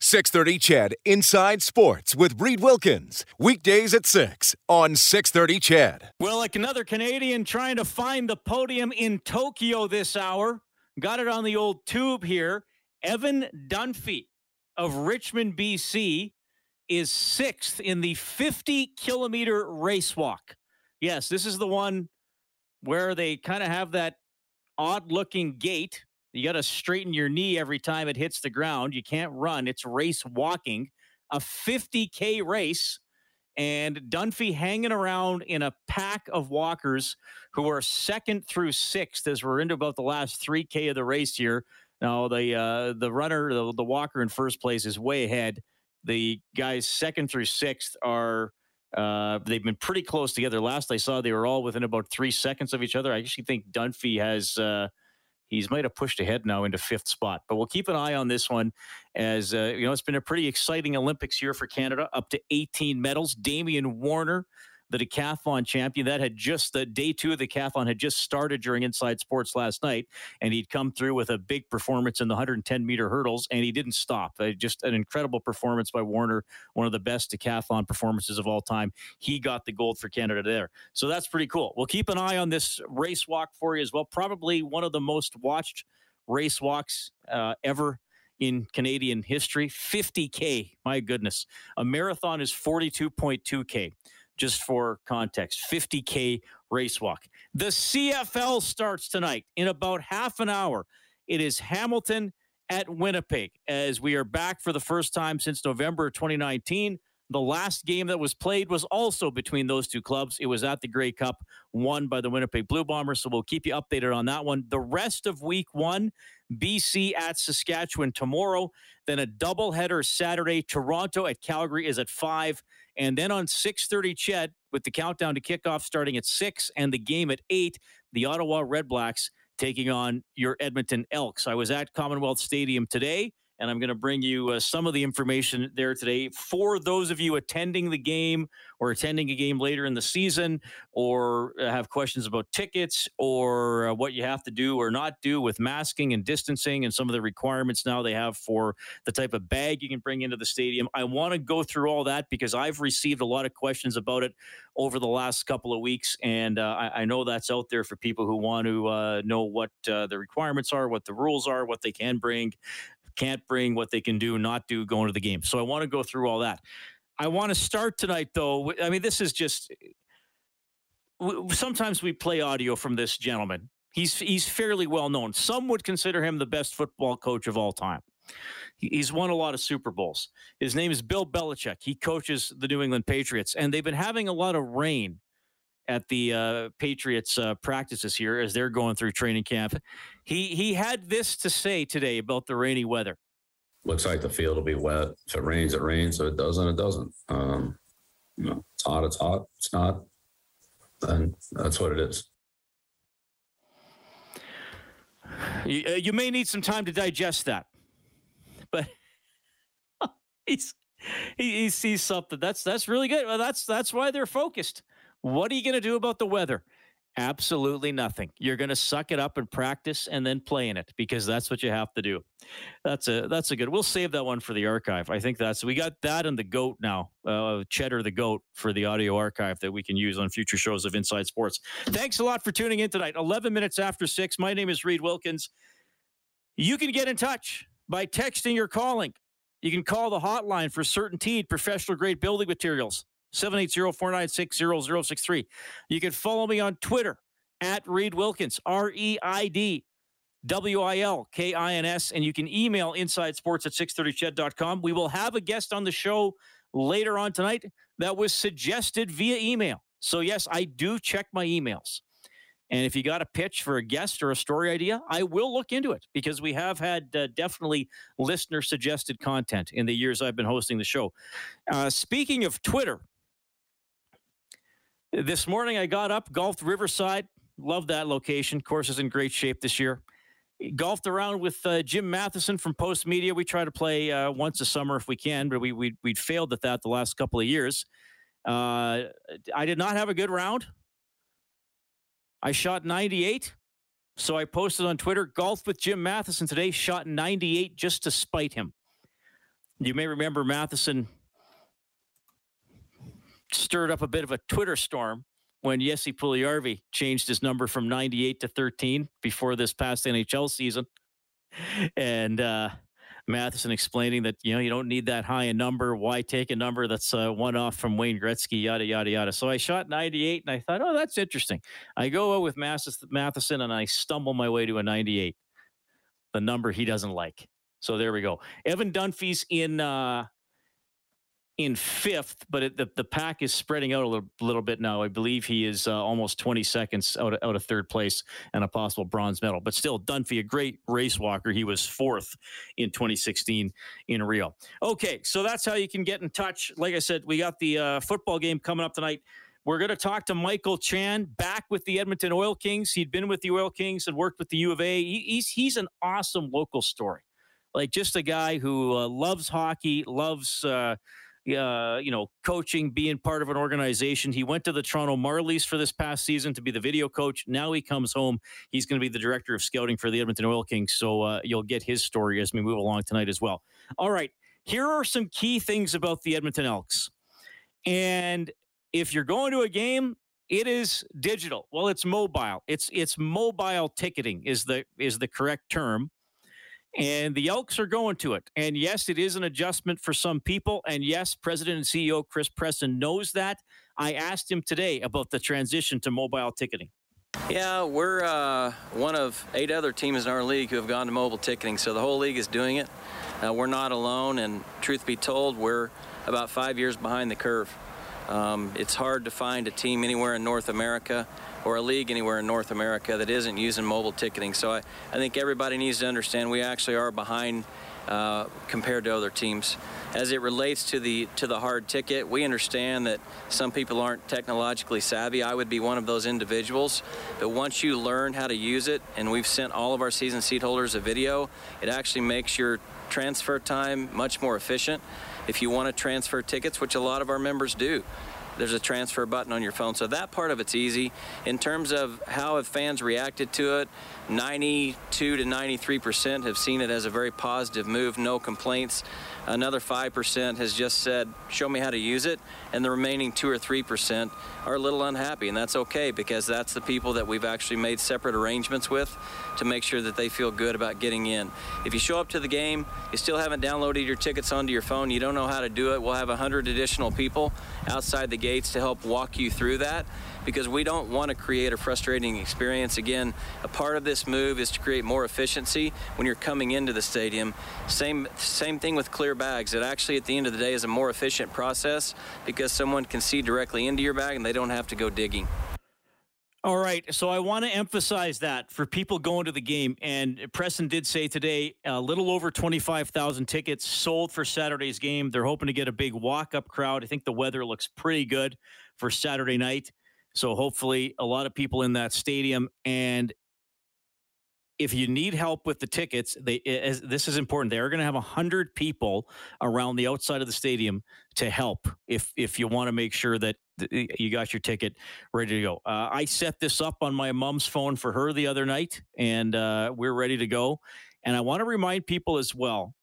630 CHED Inside Sports with Reed Wilkins. Weekdays at 6 on 630 CHED. Well, like another Canadian trying to find the podium in Tokyo this hour. Got it on the old tube here. Evan Dunfee of Richmond, BC is sixth in the 50 kilometer race walk. Yes, this is the one where they kind of have that odd looking gait. You got to straighten your knee every time it hits the ground. You can't run. It's race walking, a 50K race. And Dunfee hanging around in a pack of walkers who are second through sixth as we're into about the last 3K of the race here. Now, the uh, the runner, the, the walker in first place is way ahead. The guys second through sixth are uh, they've been pretty close together. Last I saw, they were all within about three seconds of each other. I actually think Dunfee has uh, he's might have pushed ahead now into fifth spot. But we'll keep an eye on this one as uh, you know it's been a pretty exciting Olympics year for Canada, up to 18 medals. Damian Warner the decathlon champion. That had just the day two of the decathlon had just started during Inside Sports last night, and he'd come through with a big performance in the 110 meter hurdles, and he didn't stop. Uh, just an incredible performance by Warner, one of the best decathlon performances of all time. He got the gold for Canada there, so that's pretty cool. We'll keep an eye on this race walk for you as well. Probably one of the most watched race walks uh, ever in Canadian history. 50K, my goodness. A marathon is 42.2K just for context 50K race walk. The CFL starts tonight in about half an hour. It is Hamilton at Winnipeg as we are back for the first time since November 2019. The last game that was played was also between those two clubs. It was at the Grey Cup, won by the Winnipeg Blue Bombers. So we'll keep you updated on that one. The rest of week one, BC at Saskatchewan tomorrow. Then a doubleheader Saturday. Toronto at Calgary is at five. And then on 6:30, CHED, with the countdown to kickoff starting at six and the game at eight, the Ottawa Redblacks taking on your Edmonton Elks. I was at Commonwealth Stadium today and I'm going to bring you uh, some of the information there today for those of you attending the game or attending a game later in the season or uh, have questions about tickets or uh, what you have to do or not do with masking and distancing and some of the requirements now they have for the type of bag you can bring into the stadium. I want to go through all that because I've received a lot of questions about it over the last couple of weeks. And uh, I, I, know that's out there for people who want to uh, know what uh, the requirements are, what the rules are, what they can bring can't bring, what they can do, not do going to the game. So I want to go through all that. I want to start tonight, though. I mean, this is just. Sometimes we play audio from this gentleman. He's he's fairly well known. Some would consider him the best football coach of all time. He's won a lot of Super Bowls. His name is Bill Belichick. He coaches the New England Patriots, and they've been having a lot of rain at the uh, Patriots uh, practices here as they're going through training camp. He he had this to say today about the rainy weather. Looks like the field will be wet. If it rains, it rains. If it doesn't, it doesn't. Um, you know, it's hot, it's hot. It's not, then that's what it is. You, uh, you may need some time to digest that, but he's he, he sees something that's that's really good. Well, that's that's why they're focused. What are you going to do about the weather? Absolutely nothing. You're going to suck it up and practice and then play in it because that's what you have to do. That's a that's a good. We'll save that one for the archive. I think that's we got that and the goat now. Uh, Cheddar the goat for the audio archive that we can use on future shows of Inside Sports. Thanks a lot for tuning in tonight. 11 minutes after 6. My name is Reed Wilkins. You can get in touch by texting or calling. You can call the hotline for CertainTeed professional grade building materials. 780-496-0063. You can follow me on Twitter at Reed Wilkins, R-E-I-D W-I-L-K-I-N-S, and you can email insidesports at 630ched.com. We will have a guest on the show later on tonight that was suggested via email. So yes, I do check my emails. And if you got a pitch for a guest or a story idea, I will look into it because we have had uh, definitely listener suggested content in the years I've been hosting the show. Uh, speaking of Twitter, this morning I got up, golfed Riverside. Love that location. Course is in great shape this year. Golfed around with uh, Jim Matheson from Postmedia. We try to play uh, once a summer if we can, but we, we we'd failed at that the last couple of years. Uh, I did not have a good round. I shot 98. So I posted on Twitter, golf with Jim Matheson today, shot 98 just to spite him. You may remember Matheson stirred up a bit of a Twitter storm when Jesse Puljujarvi changed his number from 98 to 13 before this past NHL season. And uh, Matheson explaining that you know you don't need that high a number. Why take a number that's uh, one off from Wayne Gretzky? Yada yada yada. So I shot 98, and I thought, oh, that's interesting. I go out with Matheson, and I stumble my way to a 98, the number he doesn't like. So there we go. Evan Dunfee's in uh, in fifth, but it, the, the pack is spreading out a little, little bit now. I believe he is uh, almost 20 seconds out of, out of third place and a possible bronze medal. But still, Dunfee, a great race walker. He was fourth in 2016 in Rio. Okay, so that's how you can get in touch. Like I said, we got the uh, football game coming up tonight. We're going to talk to Michael Chan back with the Edmonton Oil Kings. He'd been with the Oil Kings and worked with the U of A. He, he's he's an awesome local story, like just a guy who uh, loves hockey, loves uh, you know, coaching, being part of an organization. He went to the Toronto Marlies for this past season to be the video coach. Now he comes home. He's going to be the director of scouting for the Edmonton Oil Kings. So uh, you'll get his story as we move along tonight as well. All right. Here are some key things about the Edmonton Elks. And if you're going to a game, it is digital. Well, it's mobile. It's it's mobile ticketing is the is the correct term and the Elks are going to it. And yes, it is an adjustment for some people. And yes, President and CEO Chris Presson knows that. I asked him today about the transition to mobile ticketing. Yeah, we're uh, one of eight other teams in our league who have gone to mobile ticketing, so the whole league is doing it. Uh, we're not alone, and truth be told, we're about five years behind the curve. Um, it's hard to find a team anywhere in North America or a league anywhere in North America that isn't using mobile ticketing. So I, I think everybody needs to understand we actually are behind uh, compared to other teams. As it relates to the to the hard ticket, we understand that some people aren't technologically savvy. I would be one of those individuals. But once you learn how to use it, and we've sent all of our season seat holders a video, it actually makes your transfer time much more efficient. If you want to transfer tickets, which a lot of our members do, there's a transfer button on your phone. So that part of it's easy. In terms of how have fans reacted to it, 92 to 93 percent have seen it as a very positive move, no complaints. Another 5% has just said, show me how to use it. And the remaining 2 or 3% are a little unhappy. And that's okay because that's the people that we've actually made separate arrangements with to make sure that they feel good about getting in. If you show up to the game, you still haven't downloaded your tickets onto your phone, you don't know how to do it, we'll have 100 additional people outside the gates to help walk you through that because we don't want to create a frustrating experience. Again, a part of this move is to create more efficiency when you're coming into the stadium. Same same thing with clear bags. It actually at the end of the day is a more efficient process because someone can see directly into your bag and they don't have to go digging. All right. So I want to emphasize that for people going to the game. And Presson did say today a little over 25,000 tickets sold for Saturday's game. They're hoping to get a big walk up crowd. I think the weather looks pretty good for Saturday night. So hopefully, a lot of people in that stadium. And if you need help with the tickets, they as, this is important. They're going to have hundred people around the outside of the stadium to help. If if you want to make sure that you got your ticket ready to go. Uh, I set this up on my mom's phone for her the other night, and uh, we're ready to go. And I want to remind people as well.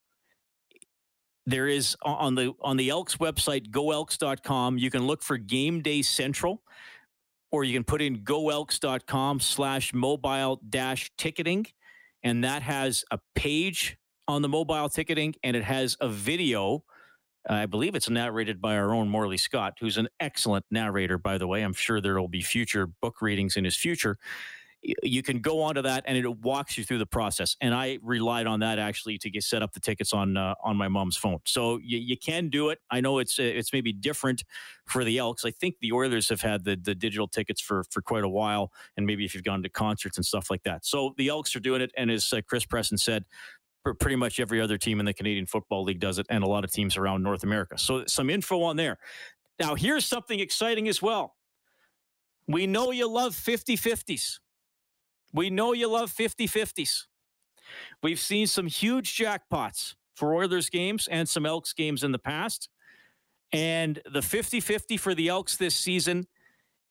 There is on the on the Elks website, goelks.com. You can look for Game Day Central or you can put in goelks.com slash mobile dash ticketing. And that has a page on the mobile ticketing and it has a video. I believe it's narrated by our own Morley Scott, who's an excellent narrator, by the way. I'm sure there will be future book readings in his future. You can go onto that and it walks you through the process. And I relied on that actually to get set up the tickets on uh, on my mom's phone. So you, you can do it. I know it's it's maybe different for the Elks. I think the Oilers have had the the digital tickets for for quite a while, and maybe if you've gone to concerts and stuff like that. So the Elks are doing it, and as uh, Chris Presson said. Pretty much every other team in the Canadian Football League does it, and a lot of teams around North America. So, some info on there. Now, here's something exciting as well. We know you love 50 50s. We know you love 50 50s. We've seen some huge jackpots for Oilers games and some Elks games in the past. And the 50 50 for the Elks this season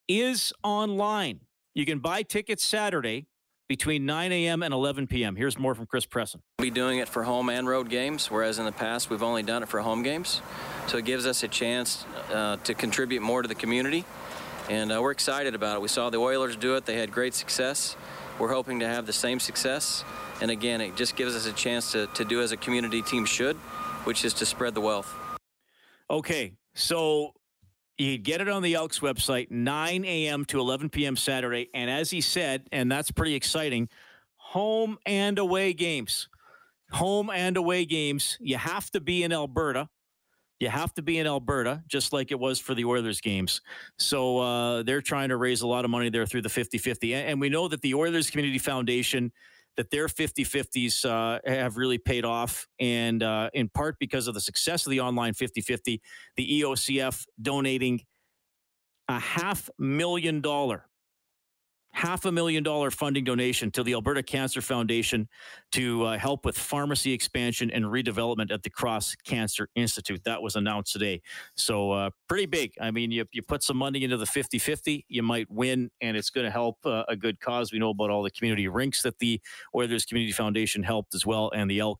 is online. You can buy tickets Saturday between 9 a.m. and 11 p.m. Here's more from Chris Presson. We'll be doing it for home and road games, whereas in the past we've only done it for home games. So it gives us a chance uh, to contribute more to the community. And uh, we're excited about it. We saw the Oilers do it, they had great success. We're hoping to have the same success. And again, it just gives us a chance to, to do as a community team should, which is to spread the wealth. Okay, so you get it on the Elks website, 9 a.m. to 11 p.m. Saturday. And as he said, and that's pretty exciting, home and away games. Home and away games. You have to be in Alberta. You have to be in Alberta, just like it was for the Oilers games. So uh, they're trying to raise a lot of money there through the 50 50. And we know that the Oilers Community Foundation, that their 50 50s uh, have really paid off. And uh, in part because of the success of the online 50 50, the EOCF donating a half million dollar half a million dollar funding donation to the Alberta Cancer Foundation to uh, help with pharmacy expansion and redevelopment at the Cross Cancer Institute. That was announced today. So, uh, pretty big. I mean, you, you put some money into the 50 50, you might win, and it's going to help uh, a good cause. We know about all the community rinks that the Oilers Community Foundation helped as well, and the Elk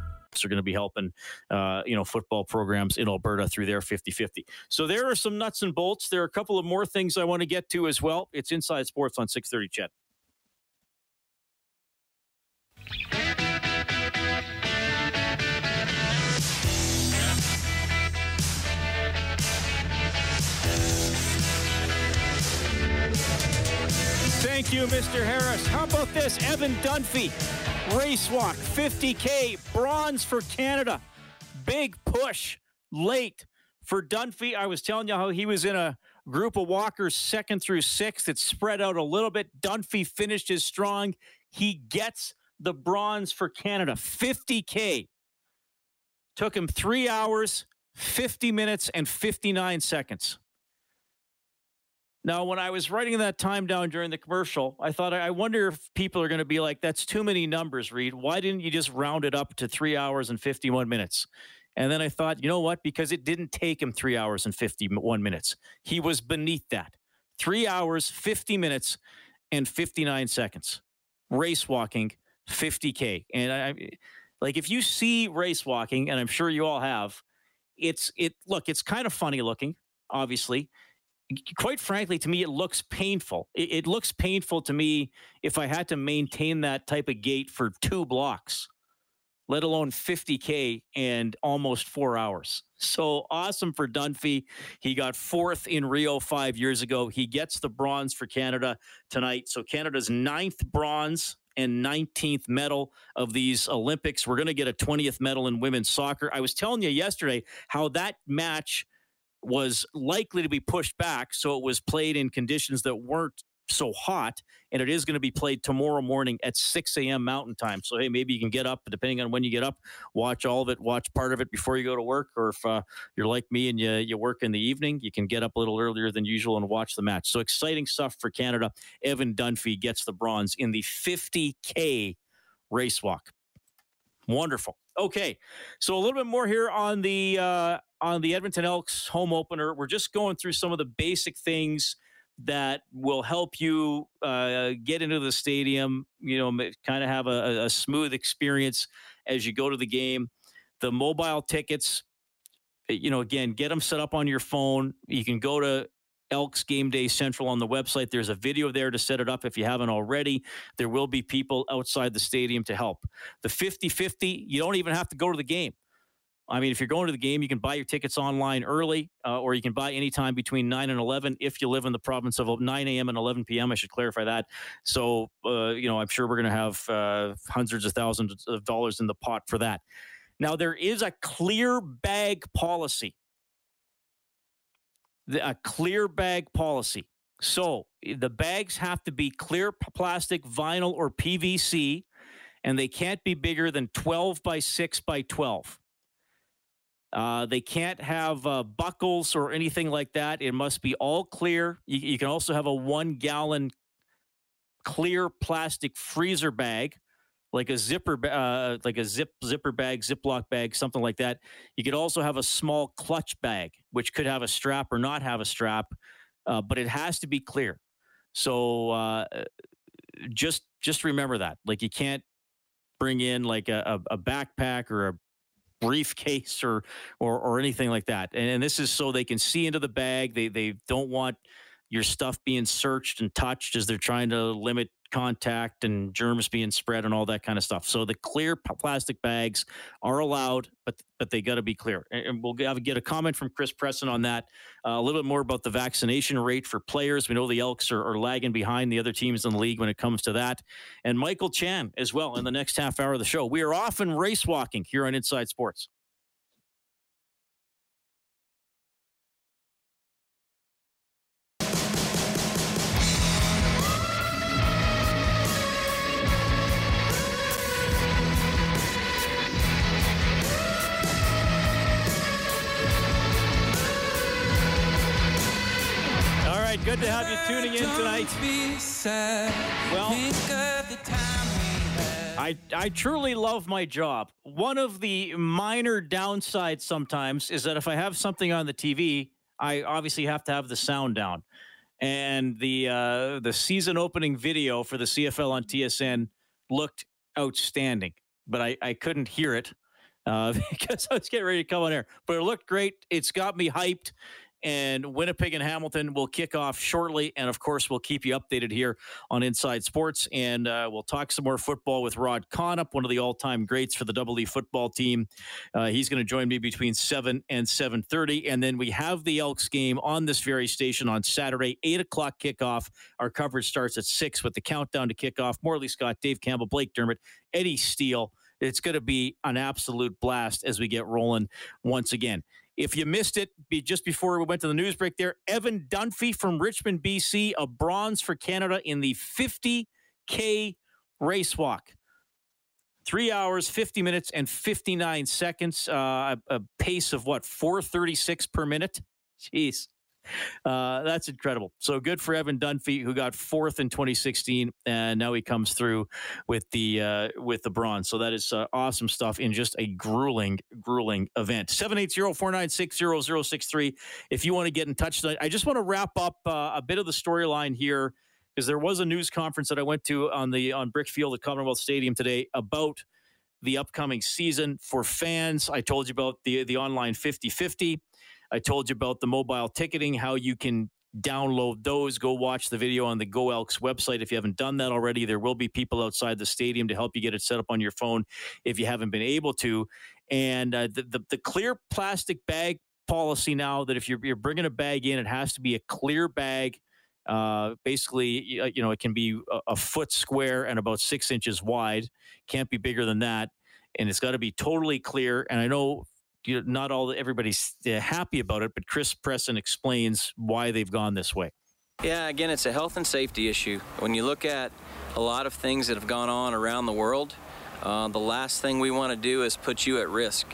are going to be helping, uh, you know, football programs in Alberta through their 50-50. So there are some nuts and bolts. There are a couple of more things I want to get to as well. It's Inside Sports on 630 CHED. Thank you, Mr. Harris. How about this? Evan Dunfee Race walk, 50K, bronze for Canada. Big push late for Dunfee. I was telling you how he was in a group of walkers second through sixth. It spread out a little bit. Dunfee finished his strong. He gets the bronze for Canada. 50K. Took him three hours, 50 minutes, and 59 seconds. Now, when I was writing that time down during the commercial, I thought, I wonder if people are going to be like, that's too many numbers, Reed. Why didn't you just round it up to three hours and 51 minutes? And then I thought, you know what? Because it didn't take him three hours and 51 minutes. He was beneath that. Three hours, 50 minutes, and 59 seconds. Race walking, 50K. And I, like, if you see race walking, and I'm sure you all have, it's, it, look, it's kind of funny looking, obviously quite frankly, to me, it looks painful. It, it, looks painful to me if I had to maintain that type of gait for two blocks, let alone 50K and almost four hours. So awesome for Dunfee. He got fourth in Rio five years ago. He gets the bronze for Canada tonight. So Canada's ninth bronze and 19th medal of these Olympics. We're going to get a 20th medal in women's soccer. I was telling you yesterday how that match was likely to be pushed back. So it was played in conditions that weren't so hot. And it is going to be played tomorrow morning at 6 a.m. Mountain Time. So, hey, maybe you can get up, depending on when you get up, watch all of it, watch part of it before you go to work. Or if uh, you're like me and you, you work in the evening, you can get up a little earlier than usual and watch the match. So, exciting stuff for Canada. Evan Dunfee gets the bronze in the 50K race walk. Wonderful. Okay, so a little bit more here on the uh, on the Edmonton Elks home opener. We're just going through some of the basic things that will help you uh, get into the stadium, you know, kind of have a, a smooth experience as you go to the game. The mobile tickets, you know, again, get them set up on your phone. You can go to Elks Game Day Central on the website. There's a video there to set it up if you haven't already. There will be people outside the stadium to help. The 50 50, you don't even have to go to the game. I mean, if you're going to the game, you can buy your tickets online early, uh, or you can buy anytime between 9 and 11 if you live in the province of 9 a.m. and 11 p.m. I should clarify that. So, uh, you know, I'm sure we're going to have uh, hundreds of thousands of dollars in the pot for that. Now, there is a clear bag policy a clear bag policy. So the bags have to be clear plastic, vinyl, or PVC, and they can't be bigger than 12 by 6 by 12. Uh, they can't have uh, buckles or anything like that. It must be all clear. You, you can also have a one gallon clear plastic freezer bag like a zipper, uh, like a zip zipper bag, Ziploc bag, something like that. You could also have a small clutch bag, which could have a strap or not have a strap, uh, but it has to be clear. So uh, just just remember that. Like you can't bring in like a, a backpack or a briefcase or or or anything like that. And, and this is so they can see into the bag. They they don't want your stuff being searched and touched as they're trying to limit contact and germs being spread and all that kind of stuff. So the clear plastic bags are allowed, but but they got to be clear. And we'll get a comment from Chris Presson on that. Uh, a little bit more about the vaccination rate for players. We know the Elks are, are, lagging behind the other teams in the league when it comes to that. And Michael Chan as well in the next half hour of the show. We are often race walking here on Inside Sports. Good to have you tuning in tonight. Well, I, I truly love my job. One of the minor downsides sometimes is that if I have something on the TV, I obviously have to have the sound down. And the uh, the season opening video for the CFL on TSN looked outstanding, but I, I couldn't hear it uh, because I was getting ready to come on air. But it looked great. It's got me hyped and Winnipeg and Hamilton will kick off shortly. And of course, we'll keep you updated here on Inside Sports. And uh, we'll talk some more football with Rod Connop, one of the all-time greats for the Double E football team. Uh, he's going to join me between seven and seven thirty. And then we have the Elks game on this very station on Saturday, eight o'clock kickoff. Our coverage starts at six with the countdown to kickoff. Morley Scott, Dave Campbell, Blake Dermott, Eddie Steele. It's going to be an absolute blast as we get rolling once again. If you missed it, be just before we went to the news break there, Evan Dunfee from Richmond, BC, a bronze for Canada in the 50K race walk. Three hours, 50 minutes, and 59 seconds. Uh, a, a pace of what, 436 per minute? Jeez. Uh, that's incredible. So good for Evan Dunfee, who got fourth in 2016, and now he comes through with the uh, with the bronze. So that is uh, awesome stuff in just a grueling, grueling event. 780-496-0063. If you want to get in touch tonight, I just want to wrap up uh, a bit of the storyline here because there was a news conference that I went to on the on Brickfield at Commonwealth Stadium today about the upcoming season for fans. I told you about the the online 50-50. I told you about the mobile ticketing, how you can download those. Go watch the video on the Go Elks website if you haven't done that already. There will be people outside the stadium to help you get it set up on your phone if you haven't been able to. And uh, the, the, the clear plastic bag policy now that if you're, you're bringing a bag in, it has to be a clear bag. Uh, basically, you know, it can be a, a foot square and about six inches wide. Can't be bigger than that and it's got to be totally clear. And I know you know, not all everybody's uh, happy about it, but Chris Presson explains why they've gone this way. Yeah, again, it's a health and safety issue. When you look at a lot of things that have gone on around the world, uh, the last thing we want to do is put you at risk.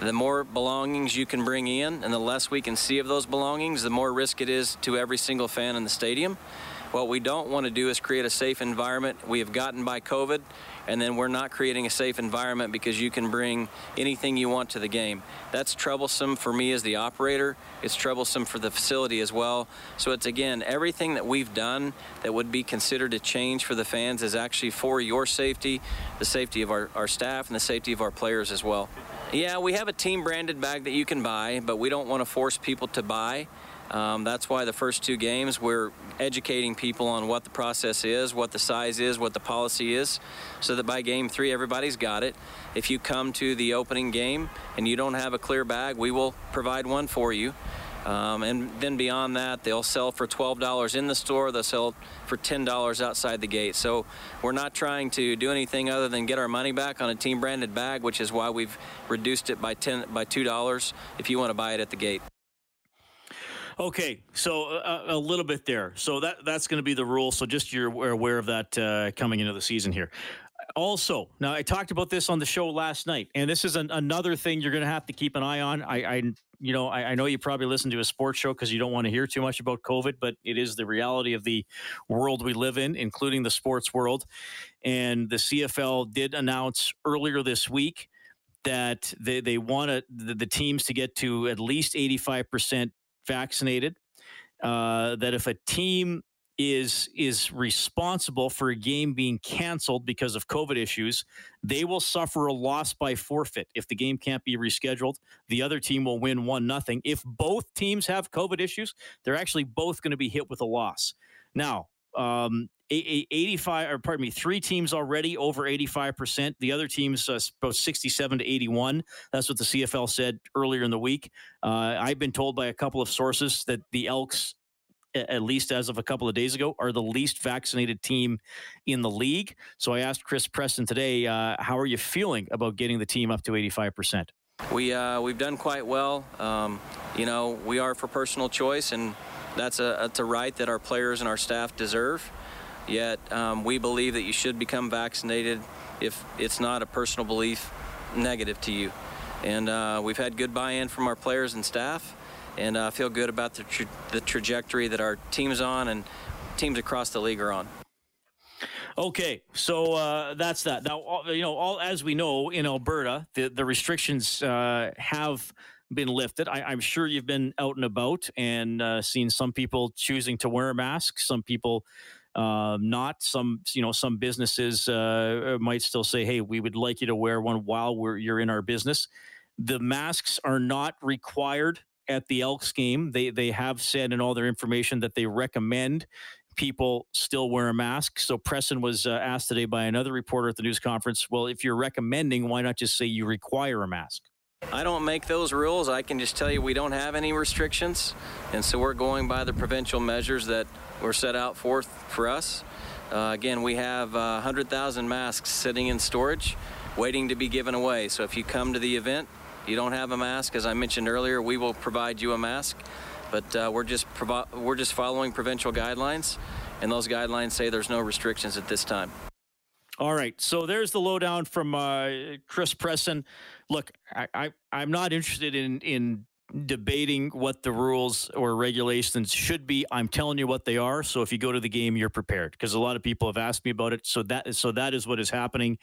The more belongings you can bring in and the less we can see of those belongings, the more risk it is to every single fan in the stadium. What we don't want to do is create a safe environment. We have gotten by COVID, and then we're not creating a safe environment because you can bring anything you want to the game. That's troublesome for me as the operator. It's troublesome for the facility as well. So it's again, everything that we've done that would be considered a change for the fans is actually for your safety, the safety of our, our staff, and the safety of our players as well. Yeah, we have a team branded bag that you can buy, but we don't want to force people to buy. Um, that's why the first two games we're educating people on what the process is, what the size is, what the policy is, so that by game three everybody's got it. If you come to the opening game and you don't have a clear bag, we will provide one for you. Um, and then beyond that, they'll sell for $12 in the store. They'll sell for $10 outside the gate. So we're not trying to do anything other than get our money back on a team branded bag, which is why we've reduced it by 10 by $2 if you want to buy it at the gate. Okay, so uh, a little bit there. So that that's going to be the rule. So just you're aware of that uh, coming into the season here. Also, now I talked about this on the show last night, and this is an, another thing you're going to have to keep an eye on. I, I you know, I, I, know you probably listen to a sports show because you don't want to hear too much about COVID, but it is the reality of the world we live in, including the sports world. And the CFL did announce earlier this week that they, they want the, the teams to get to at least 85% vaccinated. Uh, that if a team is is responsible for a game being canceled because of COVID issues, they will suffer a loss by forfeit. If the game can't be rescheduled, the other team will win one nothing. If both teams have COVID issues, they're actually both going to be hit with a loss. Now, um, 85 or pardon me three teams already over 85% the other teams uh, about 67 to 81 that's what the cfl said earlier in the week. Uh, i've been told by a couple of sources that the elks at least as of a couple of days ago are the least vaccinated team in the league. So i asked chris Presson today uh, how are you feeling about getting the team up to 85% we uh, we've done quite well. Um, you know we are for personal choice and that's a, that's a right that our players and our staff deserve. Yet um, we believe that you should become vaccinated if it's not a personal belief negative to you. And uh, we've had good buy-in from our players and staff, and I uh, feel good about the, tra- the trajectory that our team's on and teams across the league are on. Okay, so uh, that's that. Now, you know, all as we know in Alberta, the the restrictions uh, have been lifted. I, am sure you've been out and about and uh, seen some people choosing to wear a mask, some people uh, not. Some, you know, some businesses uh, might still say, "Hey, we would like you to wear one while we're you're in our business." The masks are not required at the Elks game. They they have said in all their information that they recommend people still wear a mask. So Presson was uh, asked today by another reporter at the news conference, well, if you're recommending, why not just say you require a mask? I don't make those rules. I can just tell you we don't have any restrictions. And so we're going by the provincial measures that were set out forth for us. Uh, again, we have uh, 100,000 masks sitting in storage waiting to be given away. So if you come to the event, you don't have a mask, as I mentioned earlier, we will provide you a mask. But uh, we're just we're just following provincial guidelines, and those guidelines say there's no restrictions at this time. All right, so there's the lowdown from uh, Chris Presson. Look, I, I I'm not interested in in debating what the rules or regulations should be. I'm telling you what they are. So if you go to the game, you're prepared. Because a lot of people have asked me about it. So that is so that is what is happening.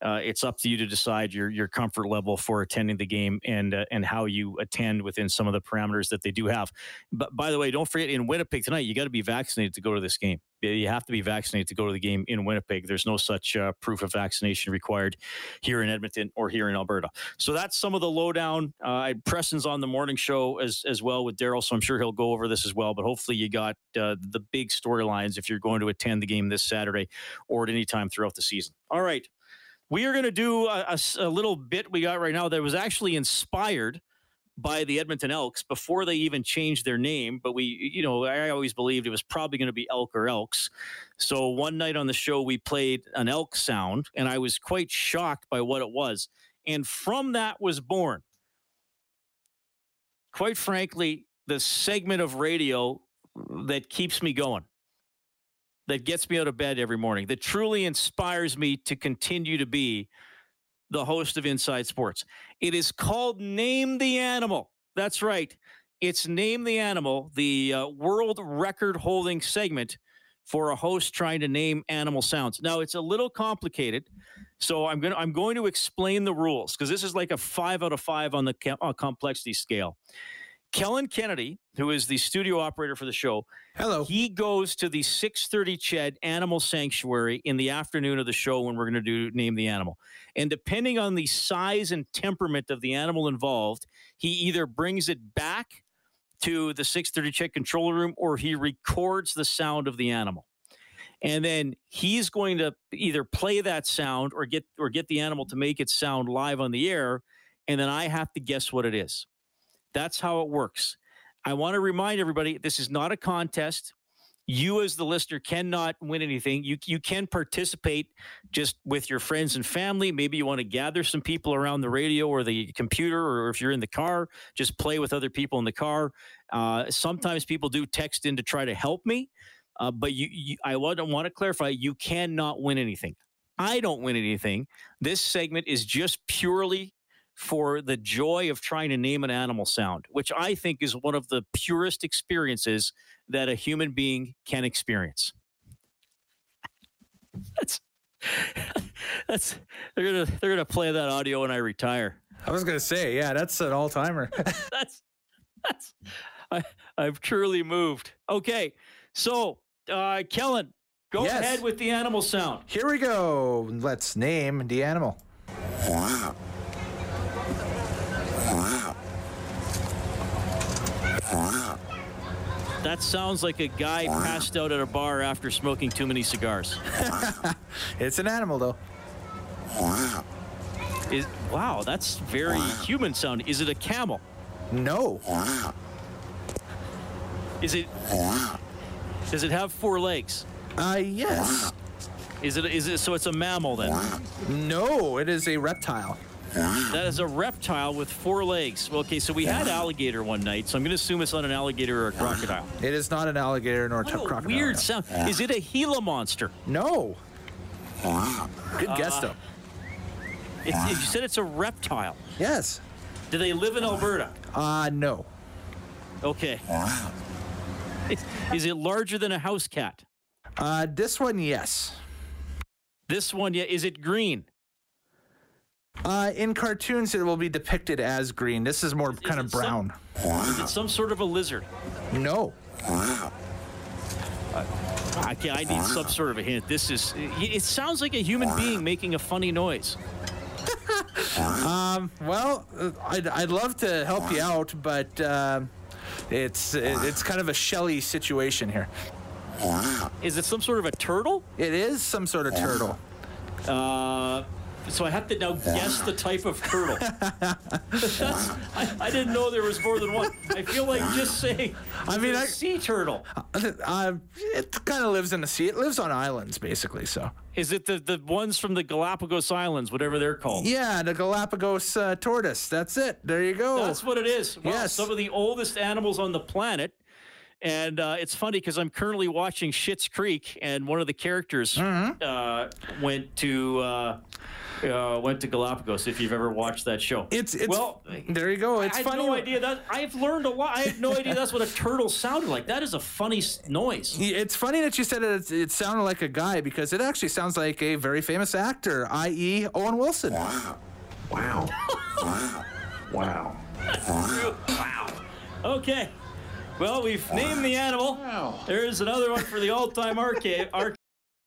Uh, it's up to you to decide your your comfort level for attending the game and uh, and how you attend within some of the parameters that they do have. But by the way, don't forget in Winnipeg tonight, you got to be vaccinated to go to this game you have to be vaccinated to go to the game in Winnipeg. There's no such uh, proof of vaccination required here in Edmonton or here in Alberta. So that's some of the lowdown. Uh, Presson's on the morning show as as well with Daryl, so I'm sure he'll go over this as well. But hopefully, you got uh, the big storylines if you're going to attend the game this Saturday or at any time throughout the season. All right. We are going to do a, a, a little bit we got right now that was actually inspired by the Edmonton Elks before they even changed their name. But we, you know, I always believed it was probably going to be Elk or Elks. So one night on the show, we played an elk sound, and I was quite shocked by what it was. And from that was born, quite frankly, the segment of radio that keeps me going, that gets me out of bed every morning, that truly inspires me to continue to be the host of Inside Sports. It is called Name the Animal. That's right. It's Name the Animal, the uh, world record holding segment for a host trying to name animal sounds. Now it's a little complicated, so I'm gonna I'm going to explain the rules because this is like a five out of five on the uh, complexity scale. Kellen Kennedy, who is the studio operator for the show, Hello. he goes to the 6:30 Ched Animal Sanctuary in the afternoon of the show when we're going to do name the animal. And depending on the size and temperament of the animal involved, he either brings it back to the 6:30 Ched control room or he records the sound of the animal. And then he's going to either play that sound or get or get the animal to make it sound live on the air and then I have to guess what it is. That's how it works. I want to remind everybody this is not a contest. You, as the listener, cannot win anything. You, you can participate just with your friends and family. Maybe you want to gather some people around the radio or the computer, or if you're in the car, just play with other people in the car. Uh, sometimes people do text in to try to help me, uh, but you, you, I want to want to clarify you cannot win anything. I don't win anything. This segment is just purely for the joy of trying to name an animal sound, which I think is one of the purest experiences that a human being can experience. That's that's they're gonna they're gonna play that audio when I retire. I was gonna say, yeah, that's an all timer. That's that's I I've truly moved. Okay, so uh, Kellen, go Yes. ahead with the animal sound. Here we go. Let's name the animal. That sounds like a guy passed out at a bar after smoking too many cigars. It's an animal though. Is wow, that's very human sound. Is it a camel? No. Is it? Does it have four legs? Uh, yes. Is it? Is it? So it's a mammal then. No, it is a reptile. That is a reptile with four legs. Well, okay, so we had alligator one night, so I'm going to assume it's not an alligator or a crocodile. It is not an alligator nor a What a crocodile. weird sound. Is it a Gila monster? No. Good Uh, guess though. It's, you said it's a reptile. Yes. Do they live in Alberta? Uh, no. Okay. Is, is it larger than a house cat? Uh, this one, yes. This one, yeah. Is it green? Uh, in cartoons, it will be depicted as green. This is more kind it of some- brown. Is it some sort of a lizard? No. I, can, I need some sort of a hint. This is. It sounds like a human being making a funny noise. um, Well, uh, I'd, I'd love to help you out, but um it's it's kind of a shelly situation here. Is it some sort of a turtle? It is some sort of turtle. Uh, so I have to now guess the type of turtle. That's, I, I didn't know there was more than one. I feel like just saying. I mean, I- sea turtle. Uh, it kind of lives in the sea. It lives on islands, basically. So Is it the, the ones from the Galapagos Islands, whatever they're called? yeah, the Galapagos uh, tortoise. That's it. There you go. That's what it is. Wow, Yes. Some of the oldest animals on the planet. And uh, it's funny because I'm currently watching Schitt's Creek, and one of the characters Mm-hmm. uh, went to uh, uh, went to Galapagos. If you've ever watched that show, It's it's well. there you go. It's funny I had funny. no idea that I've learned a lot. I had no idea that's what a turtle sounded like. That is a funny noise. It's funny that you said it, it sounded like a guy because it actually sounds like a very famous actor, i.e., Owen Wilson. Wow! Wow. Wow. wow. Wow. Okay. Well, we've named the animal. There's another one for the all-time arcade. Arc-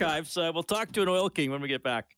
Archives. Uh, we'll talk to an oil king when we get back.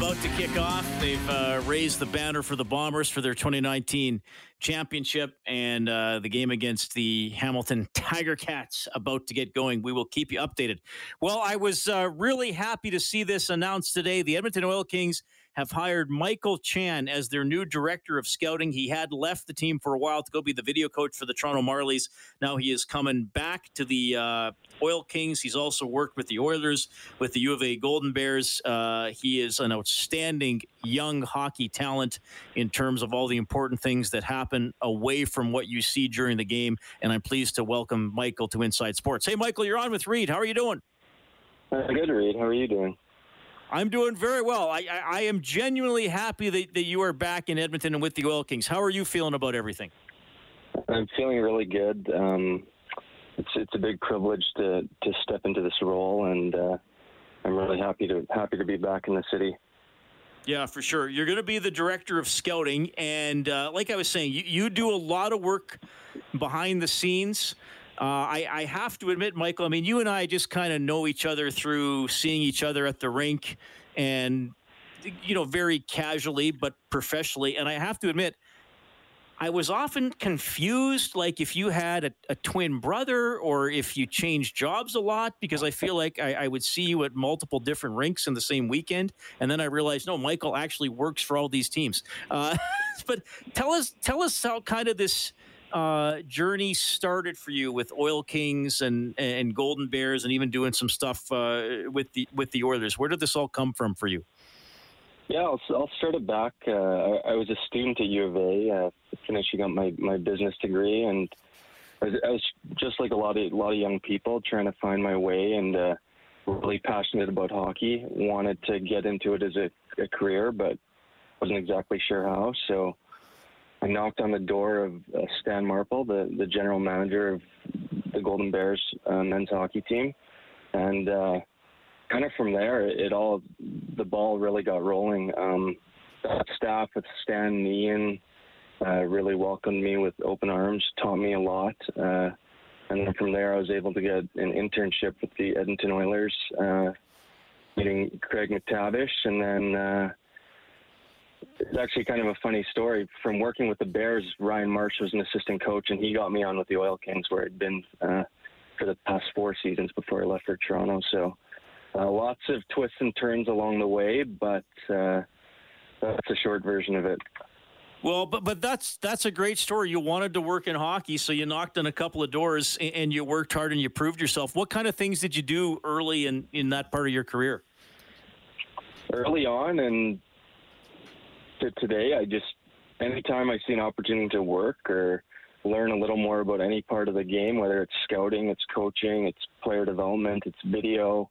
About to kick off. They've uh, raised the banner for the Bombers for their 2019 championship, and uh, the game against the Hamilton Tiger Cats about to get going. We will keep you updated. Well, I was uh, really happy to see this announced today. The Edmonton Oil Kings have hired Michael Chan as their new director of scouting. He had left the team for a while to go be the video coach for the Toronto Marlies. Now he is coming back to the uh, Oil Kings. He's also worked with the Oilers, with the U of A Golden Bears. Uh, he is an outstanding young hockey talent in terms of all the important things that happen away from what you see during the game. And I'm pleased to welcome Michael to Inside Sports. Hey, Michael, you're on with Reed. How are you doing? Uh, good, Reed. How are you doing? I'm doing very well. I, I, I, am genuinely happy that, that you are back in Edmonton and with the Oil Kings. How are you feeling about everything? I'm feeling really good. Um, it's it's a big privilege to to step into this role, and uh, I'm really happy to happy to be back in the city. Yeah, for sure. You're going to be the director of scouting, and uh, like I was saying, you, you do a lot of work behind the scenes. Uh, I, I, have to admit, Michael, I mean, you and I just kind of know each other through seeing each other at the rink and, you know, very casually, but professionally. And I have to admit, I was often confused, like if you had a, a twin brother or if you changed jobs a lot, because I feel like I, I, would see you at multiple different rinks in the same weekend, and then I realized, no, Michael actually works for all these teams. Uh, but tell us, tell us how kind of this uh, journey started for you with Oil Kings and and Golden Bears, and even doing some stuff uh, with the with the Oilers? Where did this all come from for you? Yeah, I'll, I'll start it back. Uh, I, I, was a student at U of A, uh, finishing up my, my business degree, and I was, I was, just like a lot of a lot of young people trying to find my way, and uh, really passionate about hockey. Wanted to get into it as a, a career, but wasn't exactly sure how. So I knocked on the door of uh, Stan Marple, the, the general manager of the Golden Bears uh, men's hockey team, and uh, kind of from there, it all the ball really got rolling. Um, staff with Stan and Ian uh, really welcomed me with open arms, taught me a lot, uh, and then from there, I was able to get an internship with the Edmonton Oilers, uh, meeting Craig MacTavish, and then it's actually kind of a funny story. From working with the Bears, Ryan Marsh was an assistant coach, and he got me on with the Oil Kings, where I'd been uh, for the past four seasons before I left for Toronto. So uh, lots of twists and turns along the way, but uh, that's a short version of it. Well, but but that's that's a great story. You wanted to work in hockey, so you knocked on a couple of doors and, and you worked hard and you proved yourself. What kind of things did you do early in in that part of your career? Early on, and to today, I just anytime I see an opportunity to work or learn a little more about any part of the game, whether it's scouting, it's coaching, it's player development, it's video,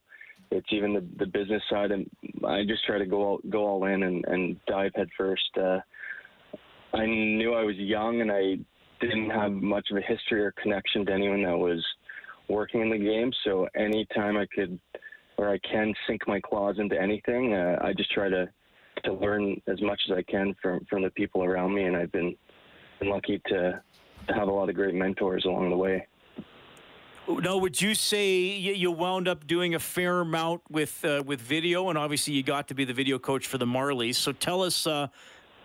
it's even the, the business side, and I just try to go all, go all in and, and dive headfirst. Uh, I knew I was young and I didn't have much of a history or connection to anyone that was working in the game. So anytime I could or I can sink my claws into anything, uh, I just try to to learn as much as I can from from the people around me, and I've been been lucky to to have a lot of great mentors along the way. No, would you say you wound up doing a fair amount with uh, with video, and obviously you got to be the video coach for the Marlies. So tell us uh,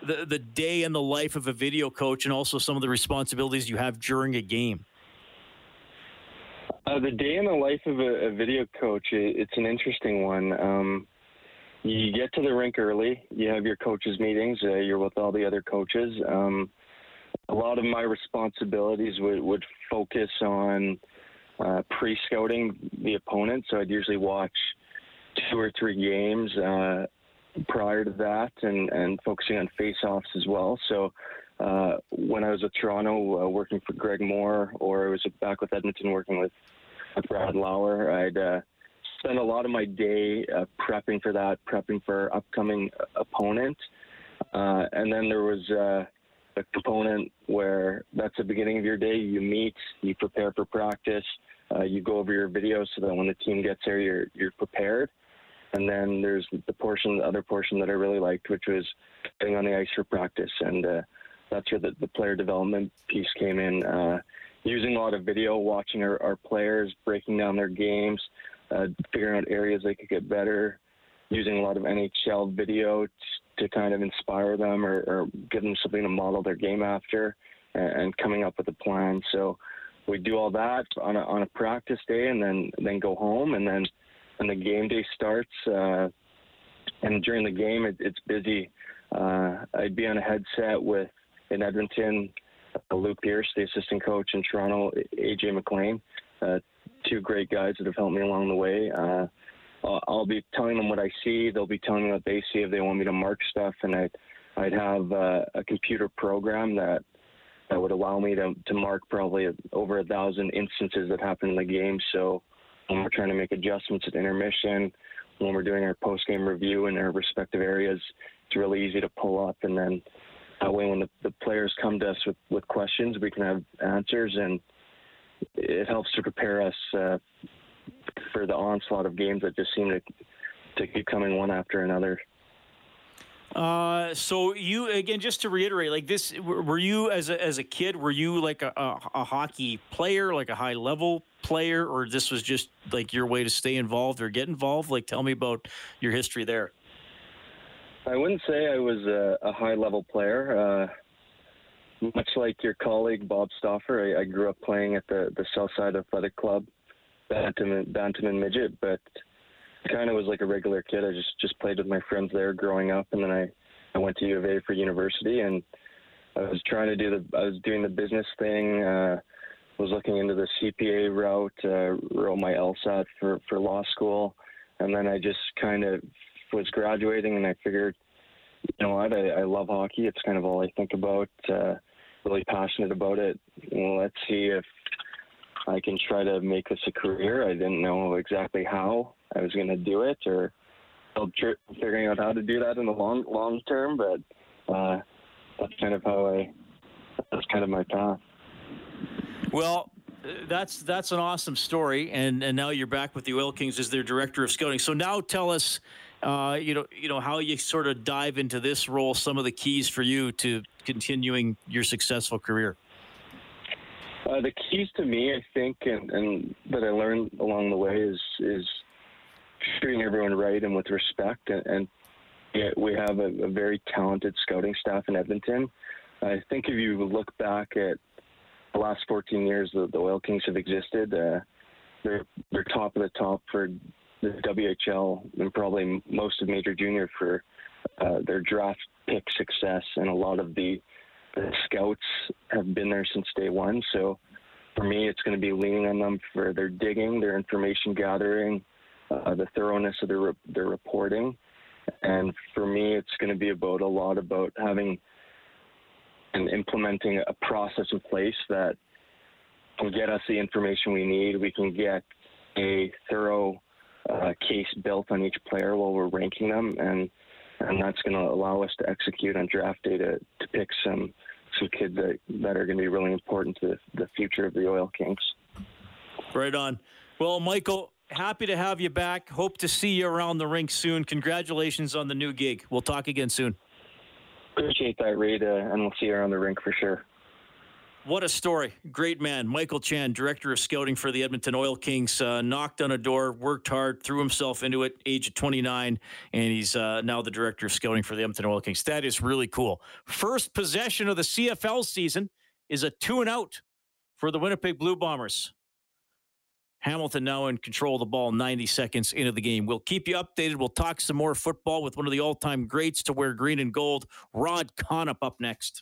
the the day in the life of a video coach, and also some of the responsibilities you have during a game. Uh, the day in the life of a, a video coach, it, it's an interesting one. Um, you get to the rink early. You have your coaches meetings. Uh, you're with all the other coaches. Um, a lot of my responsibilities would, would focus on uh, pre-scouting the opponent. So I'd usually watch two or three games uh, prior to that, and, and focusing on face-offs as well. So uh, when I was at Toronto uh, working for Greg Moore, or I was back with Edmonton working with, with Brad Lauer, I'd uh, spend a lot of my day uh, prepping for that, prepping for upcoming opponent. Uh, and then there was uh, a component where that's the beginning of your day. You meet, you prepare for practice, uh, you go over your videos so that when the team gets there, you're you're prepared. And then there's the portion, the other portion that I really liked, which was getting on the ice for practice, and uh, that's where the, the player development piece came in. Uh, using a lot of video, watching our, our players, breaking down their games, uh, figuring out areas they could get better, using a lot of NHL video t- to kind of inspire them or, or give them something to model their game after, and, and coming up with a plan. So we do all that on a, on a practice day, and then then go home, and then when the game day starts, uh, and during the game it, it's busy. Uh, I'd be on a headset with in Edmonton, uh, Luke Pierce, the assistant coach in Toronto, AJ MacLean, uh, two great guys that have helped me along the way. Uh, I'll, be telling them what I see. They'll be telling me what they see if they want me to mark stuff, and I, I'd have uh, a computer program that that would allow me to to mark probably over a thousand instances that happen in the game. So when we're trying to make adjustments at intermission, when we're doing our post game review in our respective areas, it's really easy to pull up, and then that way when the, the players come to us with, with questions, we can have answers, and it helps to prepare us uh, for the onslaught of games that just seem to to keep coming one after another. Uh, so you again, just to reiterate, like this, were you as a as a kid, were you like a, a, a hockey player, like a high level player, or this was just like your way to stay involved or get involved? Like, tell me about your history there. I wouldn't say I was a, a high level player. Uh, much like your colleague Bob Stauffer, I, I, grew up playing at the the Southside Athletic Club, Bantam, Bantam and midget, but kind of was like a regular kid. I just just played with my friends there growing up, and then I I went to U of A for university, and I was trying to do the I was doing the business thing. Uh, was looking into the CPA route, uh, wrote my LSAT for for law school, and then I just kind of was graduating, and I figured, you know what, I, I love hockey. It's kind of all I think about. Uh, really passionate about it. Well, let's see if I can try to make this a career. I didn't know exactly how I was going to do it or figuring out how to do that in the long long term. But uh, that's kind of how I. That's kind of my path. Well, that's that's an awesome story, and and now you're back with the Oil Kings as their director of scouting. So now tell us, uh, you know, you know how you sort of dive into this role. Some of the keys for you to continuing your successful career. Uh, the keys to me, I think, and, and that I learned along the way is is treating everyone right and with respect. And, and we have a, a, very talented scouting staff in Edmonton. I think if you look back at the last 14 years that the Oil Kings have existed, uh, they're they're top of the top for the WHL and probably most of Major Junior for uh, their draft pick success, and a lot of the the scouts have been there since day one. So for me, it's going to be leaning on them for their digging, their information gathering, uh, the thoroughness of their re- their reporting, and for me, it's going to be about a lot about having and implementing a process in place that can get us the information we need. We can get a thorough uh, case built on each player while we're ranking them, and and that's going to allow us to execute on draft day to, to pick some some kids that, that are going to be really important to the future of the Oil Kings. Right on. Well, Michael, happy to have you back. Hope to see you around the rink soon. Congratulations on the new gig. We'll talk again soon. Appreciate that, Reid, uh, and we'll see you around the rink for sure. What a story. Great man. Michael Chan, director of scouting for the Edmonton Oil Kings, uh, knocked on a door, worked hard, threw himself into it, age of 29, and he's uh, now the director of scouting for the Edmonton Oil Kings. That is really cool. First possession of the CFL season is a two and out for the Winnipeg Blue Bombers. Hamilton now in control of the ball 90 seconds into the game. We'll keep you updated. We'll talk some more football with one of the all time greats to wear green and gold, Rod Connop, up next.